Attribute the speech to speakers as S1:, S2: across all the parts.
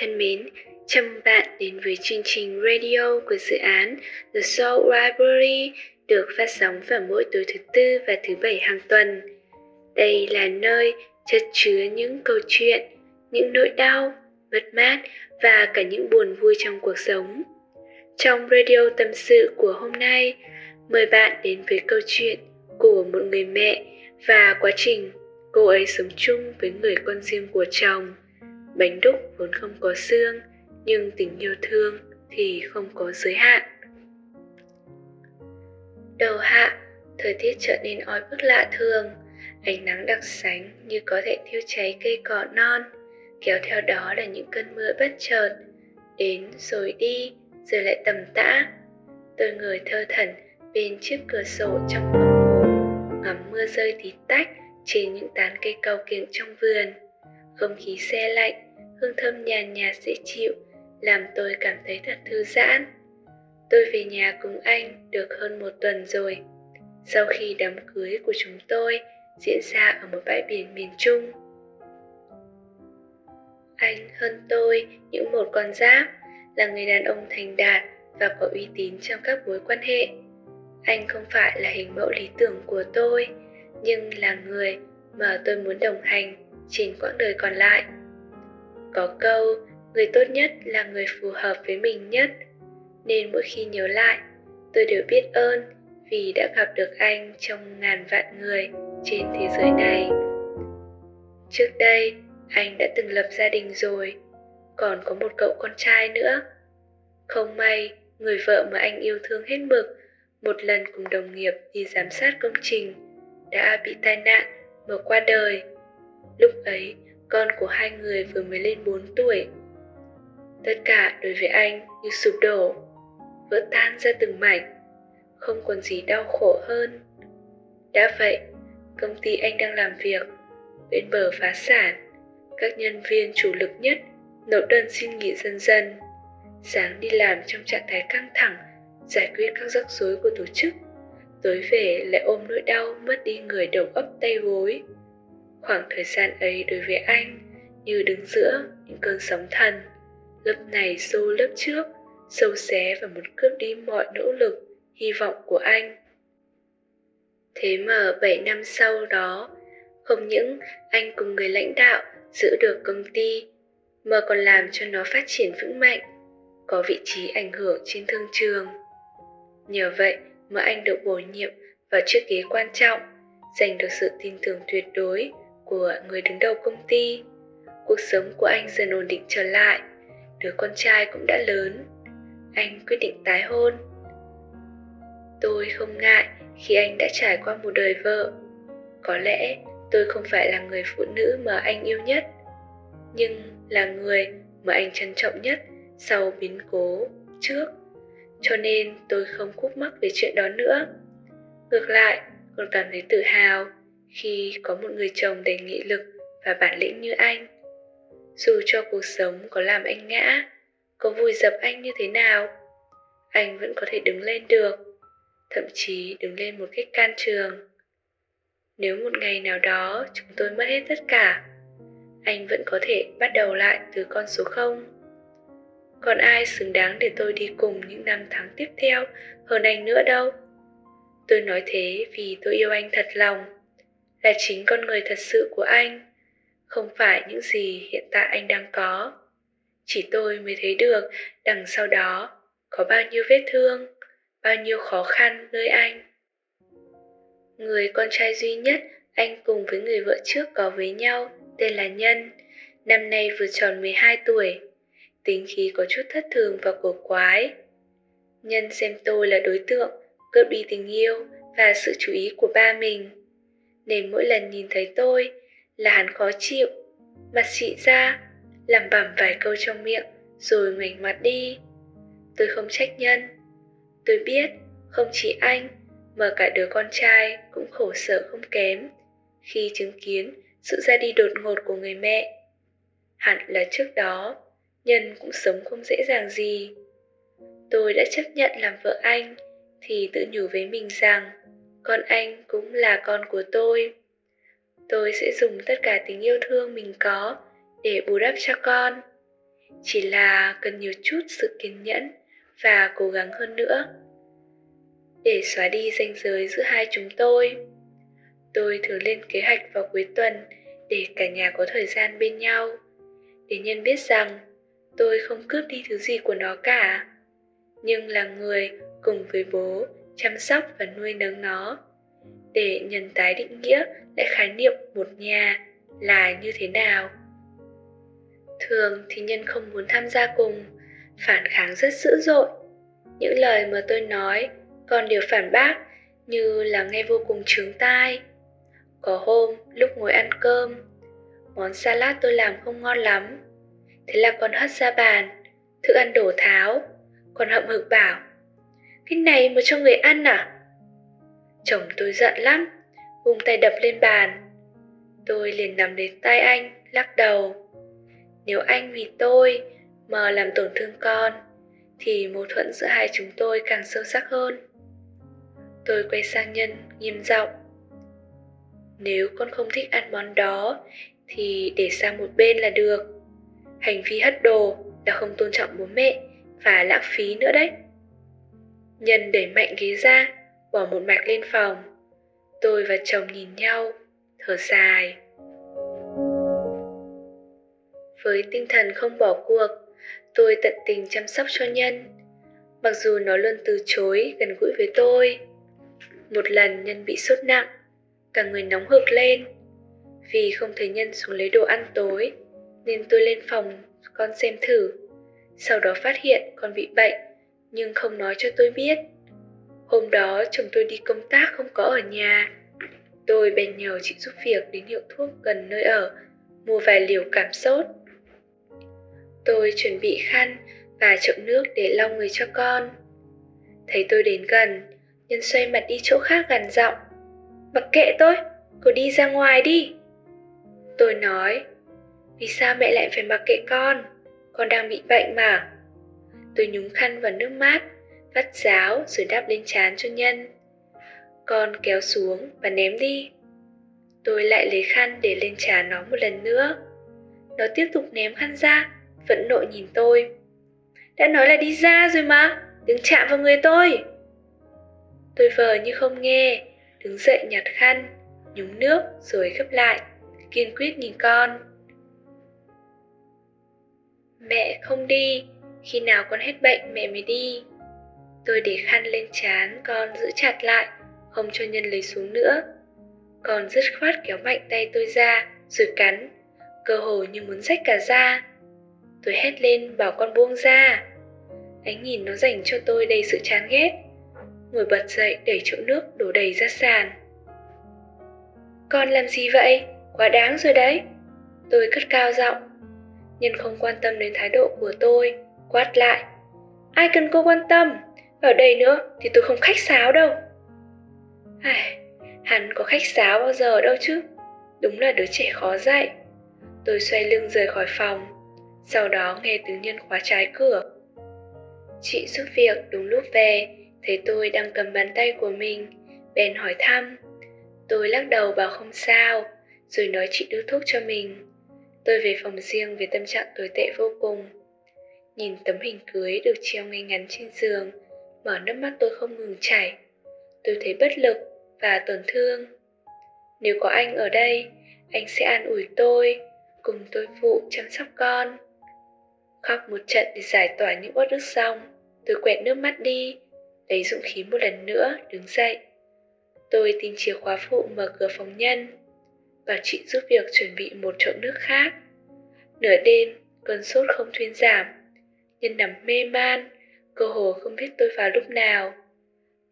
S1: thân mến, chào mừng bạn đến với chương trình radio của dự án The Soul Library được phát sóng vào mỗi tối thứ tư và thứ bảy hàng tuần. Đây là nơi chất chứa những câu chuyện, những nỗi đau, mất mát và cả những buồn vui trong cuộc sống. Trong radio tâm sự của hôm nay, mời bạn đến với câu chuyện của một người mẹ và quá trình cô ấy sống chung với người con riêng của chồng. Bánh đúc vốn không có xương, nhưng tình yêu thương thì không có giới hạn. Đầu hạ, thời tiết trở nên oi bức lạ thường, ánh nắng đặc sánh như có thể thiêu cháy cây cỏ non, kéo theo đó là những cơn mưa bất chợt, đến rồi đi, rồi lại tầm tã. Tôi ngồi thơ thẩn bên chiếc cửa sổ trong phòng ngủ, ngắm mưa rơi tí tách trên những tán cây cao kiểng trong vườn. Không khí xe lạnh, hương thơm nhàn nhạt dễ chịu, làm tôi cảm thấy thật thư giãn. Tôi về nhà cùng anh được hơn một tuần rồi. Sau khi đám cưới của chúng tôi diễn ra ở một bãi biển miền Trung. Anh hơn tôi những một con giáp, là người đàn ông thành đạt và có uy tín trong các mối quan hệ. Anh không phải là hình mẫu lý tưởng của tôi, nhưng là người mà tôi muốn đồng hành trên quãng đời còn lại. Có câu, người tốt nhất là người phù hợp với mình nhất, nên mỗi khi nhớ lại, tôi đều biết ơn vì đã gặp được anh trong ngàn vạn người trên thế giới này. Trước đây, anh đã từng lập gia đình rồi, còn có một cậu con trai nữa. Không may, người vợ mà anh yêu thương hết mực, một lần cùng đồng nghiệp đi giám sát công trình, đã bị tai nạn mà qua đời. Lúc ấy, con của hai người vừa mới lên 4 tuổi. Tất cả đối với anh như sụp đổ, vỡ tan ra từng mảnh, không còn gì đau khổ hơn. Đã vậy, công ty anh đang làm việc, bên bờ phá sản, các nhân viên chủ lực nhất nộp đơn xin nghỉ dần dần. Sáng đi làm trong trạng thái căng thẳng, giải quyết các rắc rối của tổ chức. Tối về lại ôm nỗi đau mất đi người đầu ấp tay gối. Khoảng thời gian ấy đối với anh như đứng giữa những cơn sóng thần. Lớp này xô lớp trước, sâu xé và muốn cướp đi mọi nỗ lực, hy vọng của anh. Thế mà 7 năm sau đó, không những anh cùng người lãnh đạo giữ được công ty, mà còn làm cho nó phát triển vững mạnh, có vị trí ảnh hưởng trên thương trường. Nhờ vậy mà anh được bổ nhiệm vào chức ghế quan trọng, giành được sự tin tưởng tuyệt đối của người đứng đầu công ty. Cuộc sống của anh dần ổn định trở lại, đứa con trai cũng đã lớn. Anh quyết định tái hôn. Tôi không ngại khi anh đã trải qua một đời vợ. Có lẽ tôi không phải là người phụ nữ mà anh yêu nhất, nhưng là người mà anh trân trọng nhất sau biến cố trước. Cho nên tôi không khúc mắc về chuyện đó nữa. Ngược lại, còn cảm thấy tự hào khi có một người chồng đầy nghị lực và bản lĩnh như anh. Dù cho cuộc sống có làm anh ngã, có vùi dập anh như thế nào, anh vẫn có thể đứng lên được, thậm chí đứng lên một cách can trường. Nếu một ngày nào đó chúng tôi mất hết tất cả, anh vẫn có thể bắt đầu lại từ con số 0. Còn ai xứng đáng để tôi đi cùng những năm tháng tiếp theo hơn anh nữa đâu. Tôi nói thế vì tôi yêu anh thật lòng, là chính con người thật sự của anh, không phải những gì hiện tại anh đang có. Chỉ tôi mới thấy được đằng sau đó có bao nhiêu vết thương, bao nhiêu khó khăn nơi anh. Người con trai duy nhất anh cùng với người vợ trước có với nhau tên là Nhân, năm nay vừa tròn 12 tuổi. Tính khí có chút thất thường và cổ quái. Nhân xem tôi là đối tượng, cướp đi tình yêu và sự chú ý của ba mình. Nên mỗi lần nhìn thấy tôi là hắn khó chịu, mặt xị ra, làm bẩm vài câu trong miệng rồi ngoảnh mặt đi. Tôi không trách Nhân. Tôi biết không chỉ anh mà cả đứa con trai cũng khổ sở không kém khi chứng kiến sự ra đi đột ngột của người mẹ. Hẳn là trước đó, Nhân cũng sống không dễ dàng gì. Tôi đã chấp nhận làm vợ anh thì tự nhủ với mình rằng con anh cũng là con của tôi. Tôi sẽ dùng tất cả tình yêu thương mình có để bù đắp cho con. chỉ là cần nhiều chút sự kiên nhẫn và cố gắng hơn nữa để xóa đi ranh giới giữa hai chúng tôi tôi thường lên kế hoạch vào cuối tuần để cả nhà có thời gian bên nhau để nhân biết rằng tôi không cướp đi thứ gì của nó cả, nhưng là người cùng với bố chăm sóc và nuôi nấng nó. Để nhân tái định nghĩa, lại khái niệm một nhà là như thế nào? Thường thì nhân không muốn tham gia cùng, phản kháng rất dữ dội. Những lời mà tôi nói, còn điều phản bác như là nghe vô cùng trướng tai. Có hôm, lúc ngồi ăn cơm, món salad tôi làm không ngon lắm. Thế là con hất ra bàn, thức ăn đổ tháo còn hậm hực bảo cái này mà cho người ăn à? Chồng tôi giận lắm vung tay đập lên bàn. Tôi liền nắm đến tay anh, lắc đầu. Nếu anh vì tôi mà làm tổn thương con, thì mâu thuẫn giữa hai chúng tôi càng sâu sắc hơn. Tôi quay sang nhân, nghiêm giọng. Nếu con không thích ăn món đó, thì để sang một bên là được. Hành vi hất đồ là không tôn trọng bố mẹ và lãng phí nữa đấy nhân đẩy mạnh ghế ra, bỏ một mạch lên phòng. Tôi và chồng nhìn nhau, thở dài. Với tinh thần không bỏ cuộc, tôi tận tình chăm sóc cho nhân. Mặc dù nó luôn từ chối, gần gũi với tôi, một lần nhân bị sốt nặng, cả người nóng hực lên. Vì không thấy nhân xuống lấy đồ ăn tối, nên tôi lên phòng con xem thử, sau đó phát hiện con bị bệnh nhưng không nói cho tôi biết. Hôm đó chồng tôi đi công tác không có ở nhà. Tôi bèn nhờ chị giúp việc đến hiệu thuốc gần nơi ở, mua vài liều cảm sốt. Tôi chuẩn bị khăn và chậu nước để lau người cho con. Thấy tôi đến gần, nhân xoay mặt đi chỗ khác gần giọng, mặc kệ tôi cô đi ra ngoài đi. Tôi nói, vì sao mẹ lại phải mặc kệ con? Con đang bị bệnh mà tôi nhúng khăn vào nước mát, vắt ráo rồi đắp lên trán cho nhân. Con kéo xuống và ném đi. Tôi lại lấy khăn để lên trán nó một lần nữa. Nó tiếp tục ném khăn ra vẫn nộ nhìn tôi. Đã nói là đi ra rồi mà, đừng chạm vào người tôi. Tôi vờ như không nghe, đứng dậy nhặt khăn, nhúng nước rồi gấp lại, kiên quyết nhìn con. Mẹ không đi khi nào con hết bệnh, mẹ mới đi. Tôi để khăn lên chán con giữ chặt lại, không cho nhân lấy xuống nữa. Con dứt khoát kéo mạnh tay tôi ra, rồi cắn. Cơ hồ như muốn rách cả da. Tôi hét lên, bảo con buông ra. Ánh nhìn nó dành cho tôi đầy sự chán ghét. Ngồi bật dậy, đẩy chậu nước đổ đầy ra sàn. Con làm gì vậy? Quá đáng rồi đấy. Tôi cất cao giọng. Nhân không quan tâm đến thái độ của tôi quát lại, ai cần cô quan tâm? Ở đây nữa thì tôi không khách sáo đâu. Ai, hắn có khách sáo bao giờ đâu chứ? Đúng là đứa trẻ khó dạy. Tôi xoay lưng rời khỏi phòng, sau đó nghe tiếng nhân khóa trái cửa. Chị giúp việc đúng lúc về, thấy tôi đang cầm bàn tay của mình, bèn hỏi thăm. Tôi lắc đầu bảo không sao, rồi nói chị đưa thuốc cho mình. Tôi về phòng riêng với tâm trạng tồi tệ vô cùng nhìn tấm hình cưới được treo ngay ngắn trên giường, mở nước mắt tôi không ngừng chảy. Tôi thấy bất lực và tổn thương. Nếu có anh ở đây, anh sẽ an ủi tôi, cùng tôi phụ chăm sóc con. Khóc một trận để giải tỏa những uất ức xong, tôi quẹt nước mắt đi, lấy dũng khí một lần nữa đứng dậy. Tôi tìm chìa khóa phụ mở cửa phòng nhân, bảo chị giúp việc chuẩn bị một chậu nước khác. Nửa đêm, cơn sốt không thuyên giảm nhân nằm mê man, cơ hồ không biết tôi vào lúc nào.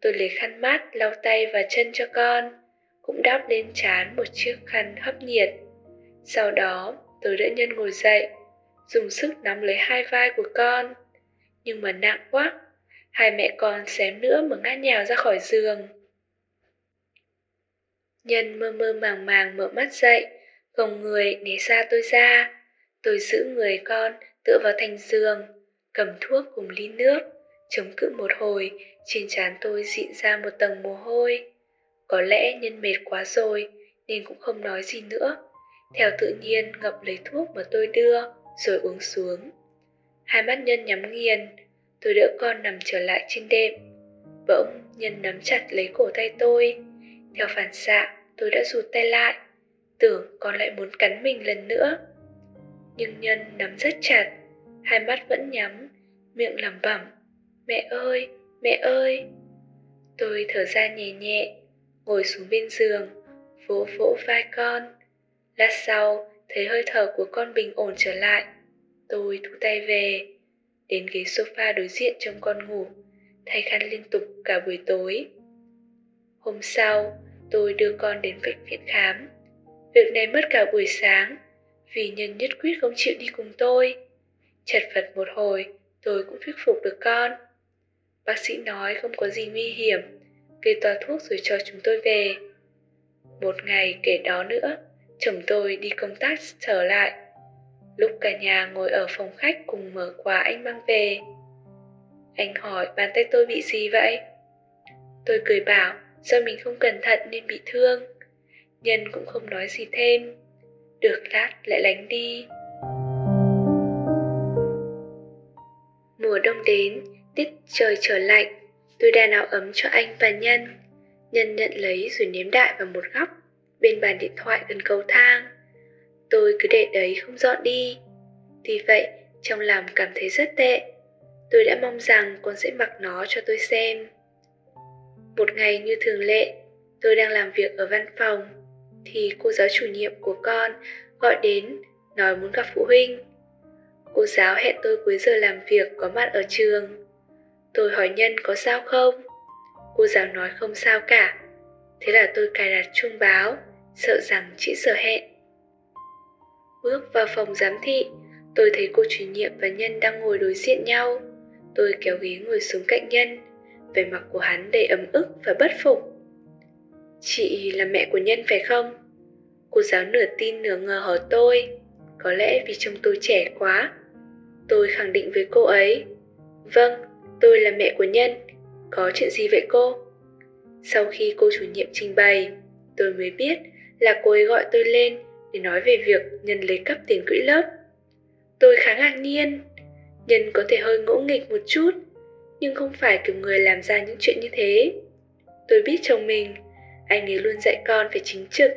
S1: Tôi lấy khăn mát, lau tay và chân cho con, cũng đắp lên chán một chiếc khăn hấp nhiệt. Sau đó, tôi đỡ nhân ngồi dậy, dùng sức nắm lấy hai vai của con. Nhưng mà nặng quá, hai mẹ con xém nữa mà ngã nhào ra khỏi giường. Nhân mơ mơ màng màng mở mắt dậy, gồng người né xa tôi ra. Tôi giữ người con tựa vào thành giường cầm thuốc cùng ly nước chống cự một hồi trên trán tôi dịn ra một tầng mồ hôi có lẽ nhân mệt quá rồi nên cũng không nói gì nữa theo tự nhiên ngập lấy thuốc mà tôi đưa rồi uống xuống Hai mắt Nhân nhắm nghiền, tôi đỡ con nằm trở lại trên đệm. Bỗng, Nhân nắm chặt lấy cổ tay tôi. Theo phản xạ, tôi đã rụt tay lại, tưởng con lại muốn cắn mình lần nữa. Nhưng Nhân nắm rất chặt, hai mắt vẫn nhắm, miệng lẩm bẩm. Mẹ ơi, mẹ ơi! Tôi thở ra nhẹ nhẹ, ngồi xuống bên giường, vỗ vỗ vai con. Lát sau, thấy hơi thở của con bình ổn trở lại. Tôi thu tay về, đến ghế sofa đối diện trong con ngủ, thay khăn liên tục cả buổi tối. Hôm sau, tôi đưa con đến bệnh viện khám. Việc này mất cả buổi sáng, vì nhân nhất quyết không chịu đi cùng tôi. Chật vật một hồi, tôi cũng thuyết phục được con. Bác sĩ nói không có gì nguy hiểm, kê toa thuốc rồi cho chúng tôi về. Một ngày kể đó nữa, chồng tôi đi công tác trở lại. Lúc cả nhà ngồi ở phòng khách cùng mở quà anh mang về. Anh hỏi bàn tay tôi bị gì vậy? Tôi cười bảo do mình không cẩn thận nên bị thương. Nhân cũng không nói gì thêm. Được lát lại lánh đi. Đông đến, tiết trời trở lạnh. Tôi đan áo ấm cho anh và Nhân. Nhân nhận lấy rồi ném đại vào một góc bên bàn điện thoại gần cầu thang. Tôi cứ để đấy không dọn đi. Vì vậy, trong lòng cảm thấy rất tệ. Tôi đã mong rằng con sẽ mặc nó cho tôi xem. Một ngày như thường lệ, tôi đang làm việc ở văn phòng, thì cô giáo chủ nhiệm của con gọi đến nói muốn gặp phụ huynh. Cô giáo hẹn tôi cuối giờ làm việc có mặt ở trường. Tôi hỏi nhân có sao không? Cô giáo nói không sao cả. Thế là tôi cài đặt chuông báo, sợ rằng chỉ giờ hẹn. Bước vào phòng giám thị, tôi thấy cô chủ nhiệm và Nhân đang ngồi đối diện nhau. Tôi kéo ghế ngồi xuống cạnh Nhân, vẻ mặt của hắn đầy ấm ức và bất phục. Chị là mẹ của Nhân phải không? Cô giáo nửa tin nửa ngờ hỏi tôi, có lẽ vì trông tôi trẻ quá. Tôi khẳng định với cô ấy, vâng, tôi là mẹ của Nhân, có chuyện gì vậy cô? Sau khi cô chủ nhiệm trình bày, tôi mới biết là cô ấy gọi tôi lên để nói về việc Nhân lấy cắp tiền quỹ lớp. Tôi khá ngạc nhiên, Nhân có thể hơi ngỗ nghịch một chút, nhưng không phải kiểu người làm ra những chuyện như thế. Tôi biết chồng mình, anh ấy luôn dạy con phải chính trực,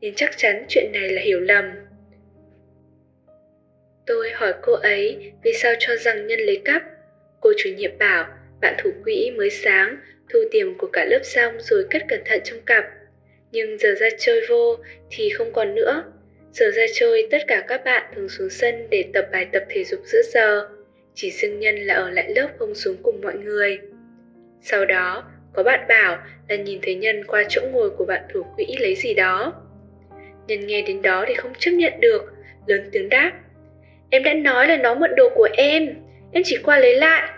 S1: nên chắc chắn chuyện này là hiểu lầm. Tôi hỏi cô ấy vì sao cho rằng Nhân lấy cắp. Cô chủ nhiệm bảo bạn thủ quỹ mới sáng thu tiền của cả lớp xong rồi cất cẩn thận trong cặp. Nhưng giờ ra chơi vô thì không còn nữa. Giờ ra chơi tất cả các bạn thường xuống sân để tập bài tập thể dục giữa giờ. Chỉ riêng Nhân là ở lại lớp không xuống cùng mọi người. Sau đó, có bạn bảo là nhìn thấy Nhân qua chỗ ngồi của bạn thủ quỹ lấy gì đó. Nhân nghe đến đó thì không chấp nhận được, lớn tiếng đáp. Em đã nói là nó mượn đồ của em, em chỉ qua lấy lại.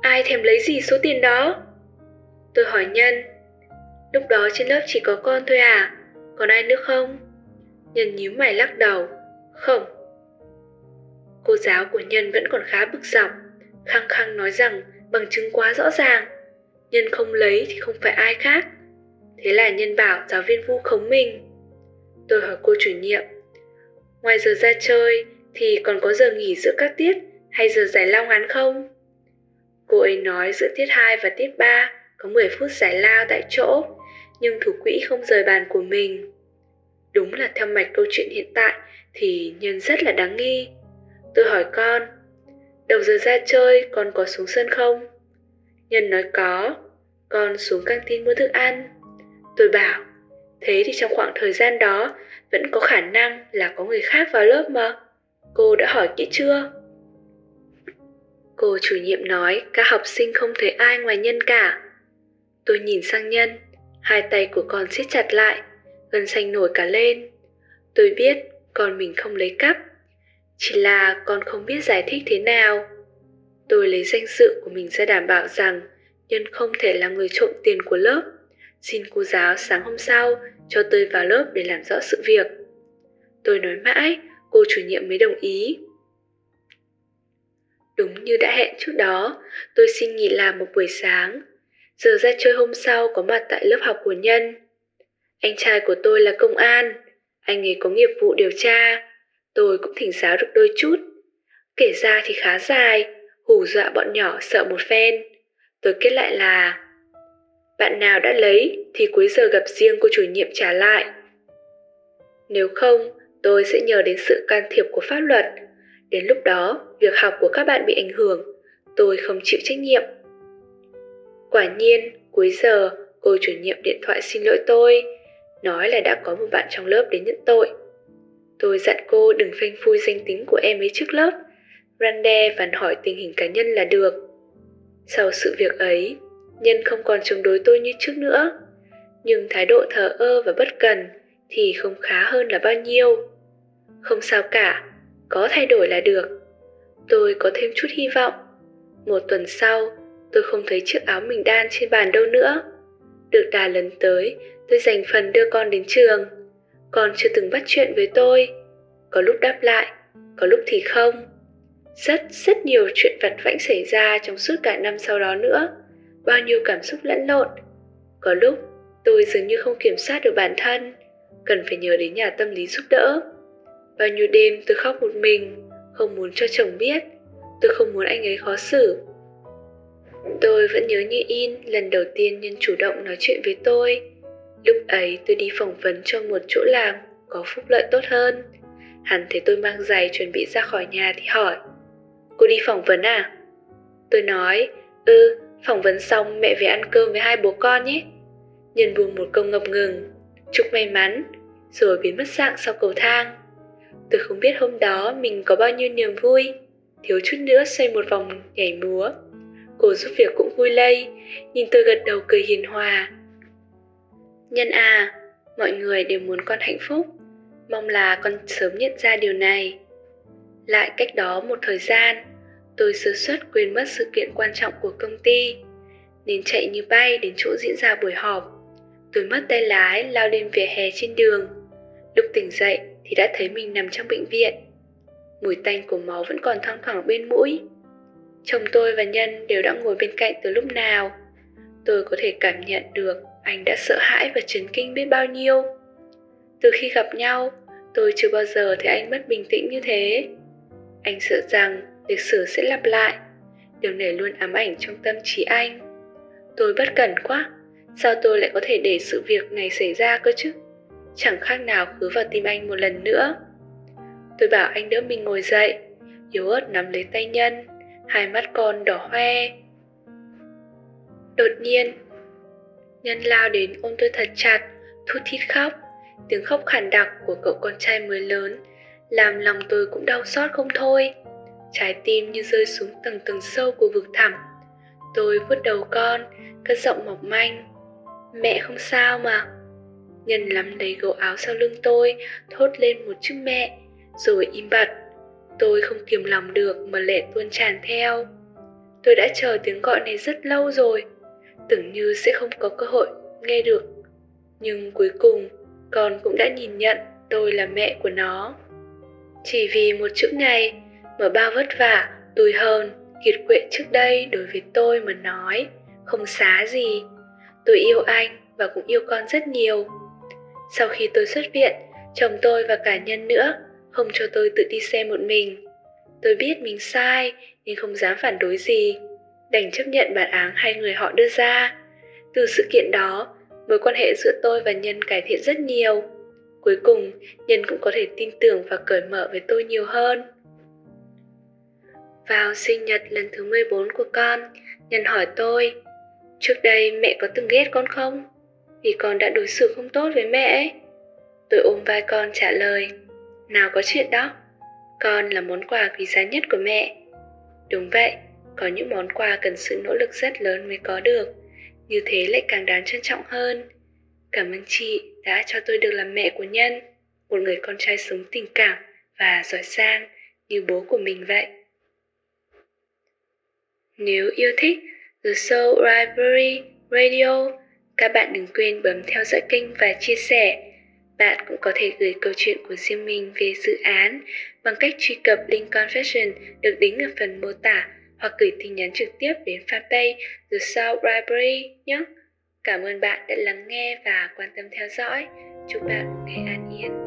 S1: Ai thèm lấy gì số tiền đó? Tôi hỏi Nhân, lúc đó trên lớp chỉ có con thôi à, còn ai nữa không? Nhân nhíu mày lắc đầu, không. Cô giáo của Nhân vẫn còn khá bực dọc, khăng khăng nói rằng bằng chứng quá rõ ràng. Nhân không lấy thì không phải ai khác. Thế là Nhân bảo giáo viên vu khống mình. Tôi hỏi cô chủ nhiệm, ngoài giờ ra chơi thì còn có giờ nghỉ giữa các tiết hay giờ giải lao ngắn không? Cô ấy nói giữa tiết 2 và tiết 3 có 10 phút giải lao tại chỗ, nhưng thủ quỹ không rời bàn của mình. Đúng là theo mạch câu chuyện hiện tại thì nhân rất là đáng nghi. Tôi hỏi con, đầu giờ ra chơi con có xuống sân không? Nhân nói có, con xuống căng tin mua thức ăn. Tôi bảo, thế thì trong khoảng thời gian đó vẫn có khả năng là có người khác vào lớp mà. Cô đã hỏi kỹ chưa? Cô chủ nhiệm nói các học sinh không thấy ai ngoài nhân cả. Tôi nhìn sang nhân, hai tay của con siết chặt lại, gân xanh nổi cả lên. Tôi biết con mình không lấy cắp, chỉ là con không biết giải thích thế nào. Tôi lấy danh dự của mình ra đảm bảo rằng nhân không thể là người trộm tiền của lớp. Xin cô giáo sáng hôm sau cho tôi vào lớp để làm rõ sự việc. Tôi nói mãi, cô chủ nhiệm mới đồng ý. Đúng như đã hẹn trước đó, tôi xin nghỉ làm một buổi sáng. Giờ ra chơi hôm sau có mặt tại lớp học của Nhân. Anh trai của tôi là công an, anh ấy có nghiệp vụ điều tra. Tôi cũng thỉnh giáo được đôi chút. Kể ra thì khá dài, hù dọa bọn nhỏ sợ một phen. Tôi kết lại là Bạn nào đã lấy thì cuối giờ gặp riêng cô chủ nhiệm trả lại. Nếu không, tôi sẽ nhờ đến sự can thiệp của pháp luật. Đến lúc đó, việc học của các bạn bị ảnh hưởng, tôi không chịu trách nhiệm. Quả nhiên, cuối giờ, cô chủ nhiệm điện thoại xin lỗi tôi, nói là đã có một bạn trong lớp đến nhận tội. Tôi dặn cô đừng phanh phui danh tính của em ấy trước lớp, răn đe và hỏi tình hình cá nhân là được. Sau sự việc ấy, Nhân không còn chống đối tôi như trước nữa, nhưng thái độ thờ ơ và bất cần thì không khá hơn là bao nhiêu. Không sao cả, có thay đổi là được. Tôi có thêm chút hy vọng. Một tuần sau, tôi không thấy chiếc áo mình đan trên bàn đâu nữa. Được đà lần tới, tôi dành phần đưa con đến trường. Con chưa từng bắt chuyện với tôi. Có lúc đáp lại, có lúc thì không. Rất, rất nhiều chuyện vặt vãnh xảy ra trong suốt cả năm sau đó nữa. Bao nhiêu cảm xúc lẫn lộn. Có lúc, tôi dường như không kiểm soát được bản thân, cần phải nhờ đến nhà tâm lý giúp đỡ. Bao nhiêu đêm tôi khóc một mình, không muốn cho chồng biết, tôi không muốn anh ấy khó xử. Tôi vẫn nhớ như in lần đầu tiên nhân chủ động nói chuyện với tôi. Lúc ấy tôi đi phỏng vấn cho một chỗ làm có phúc lợi tốt hơn. Hắn thấy tôi mang giày chuẩn bị ra khỏi nhà thì hỏi Cô đi phỏng vấn à? Tôi nói Ừ, phỏng vấn xong mẹ về ăn cơm với hai bố con nhé. Nhân buông một câu ngập ngừng Chúc may mắn Rồi biến mất dạng sau cầu thang Tôi không biết hôm đó mình có bao nhiêu niềm vui. Thiếu chút nữa xoay một vòng nhảy múa. Cô giúp việc cũng vui lây. Nhìn tôi gật đầu cười hiền hòa. Nhân à Mọi người đều muốn con hạnh phúc. Mong là con sớm nhận ra điều này. Lại cách đó một thời gian, Tôi sơ suất quên mất sự kiện quan trọng của công ty. Nên chạy như bay đến chỗ diễn ra buổi họp. Tôi mất tay lái lao lên vỉa hè trên đường. Lúc tỉnh dậy thì đã thấy mình nằm trong bệnh viện. Mùi tanh của máu vẫn còn thoang thoảng bên mũi. Chồng tôi và Nhân đều đã ngồi bên cạnh từ lúc nào. Tôi có thể cảm nhận được anh đã sợ hãi và chấn kinh biết bao nhiêu. Từ khi gặp nhau, tôi chưa bao giờ thấy anh mất bình tĩnh như thế. Anh sợ rằng lịch sử sẽ lặp lại Điều này luôn ám ảnh trong tâm trí anh. Tôi bất cẩn quá Sao tôi lại có thể để sự việc này xảy ra cơ chứ? Chẳng khác nào cứ vào tim anh một lần nữa. Tôi bảo anh đỡ mình ngồi dậy, yếu ớt nắm lấy tay nhân, hai mắt con đỏ hoe. Đột nhiên, nhân lao đến ôm tôi thật chặt, thút thít khóc. Tiếng khóc khản đặc của cậu con trai mới lớn làm lòng tôi cũng đau xót không thôi. Trái tim như rơi xuống tầng tầng sâu của vực thẳm. Tôi vuốt đầu con, cất giọng mỏng manh Mẹ không sao mà Nhân lắm lấy gấu áo sau lưng tôi Thốt lên một chữ mẹ. Rồi im bặt. Tôi không kiềm lòng được mà lệ tuôn tràn theo. Tôi đã chờ tiếng gọi này rất lâu rồi Tưởng như sẽ không có cơ hội nghe được. Nhưng cuối cùng con cũng đã nhìn nhận tôi là mẹ của nó. Chỉ vì một chữ này mà bao vất vả, tủi hơn, kiệt quệ trước đây đối với tôi mà nói Không xá gì. Tôi yêu anh và cũng yêu con rất nhiều. Sau khi tôi xuất viện, chồng tôi và cả nhân nữa không cho tôi tự đi xe một mình. Tôi biết mình sai nhưng không dám phản đối gì, đành chấp nhận bản án hai người họ đưa ra. Từ sự kiện đó, mối quan hệ giữa tôi và Nhân cải thiện rất nhiều. Cuối cùng, Nhân cũng có thể tin tưởng và cởi mở với tôi nhiều hơn. Vào sinh nhật lần thứ 14 của con, Nhân hỏi tôi Trước đây mẹ có từng ghét con không? Vì con đã đối xử không tốt với mẹ ấy. Tôi ôm vai con trả lời, nào có chuyện đó. Con là món quà quý giá nhất của mẹ. Đúng vậy, có những món quà cần sự nỗ lực rất lớn mới có được. Như thế lại càng đáng trân trọng hơn. Cảm ơn chị đã cho tôi được làm mẹ của Nhân, một người con trai sống tình cảm và giỏi giang như bố của mình vậy. Nếu yêu thích The Soul Library Radio. Các bạn đừng quên bấm theo dõi kênh và chia sẻ. Bạn cũng có thể gửi câu chuyện của riêng mình về dự án bằng cách truy cập link confession được đính ở phần mô tả hoặc gửi tin nhắn trực tiếp đến fanpage The Soul Library nhé. Cảm ơn bạn đã lắng nghe và quan tâm theo dõi. Chúc bạn một ngày an yên.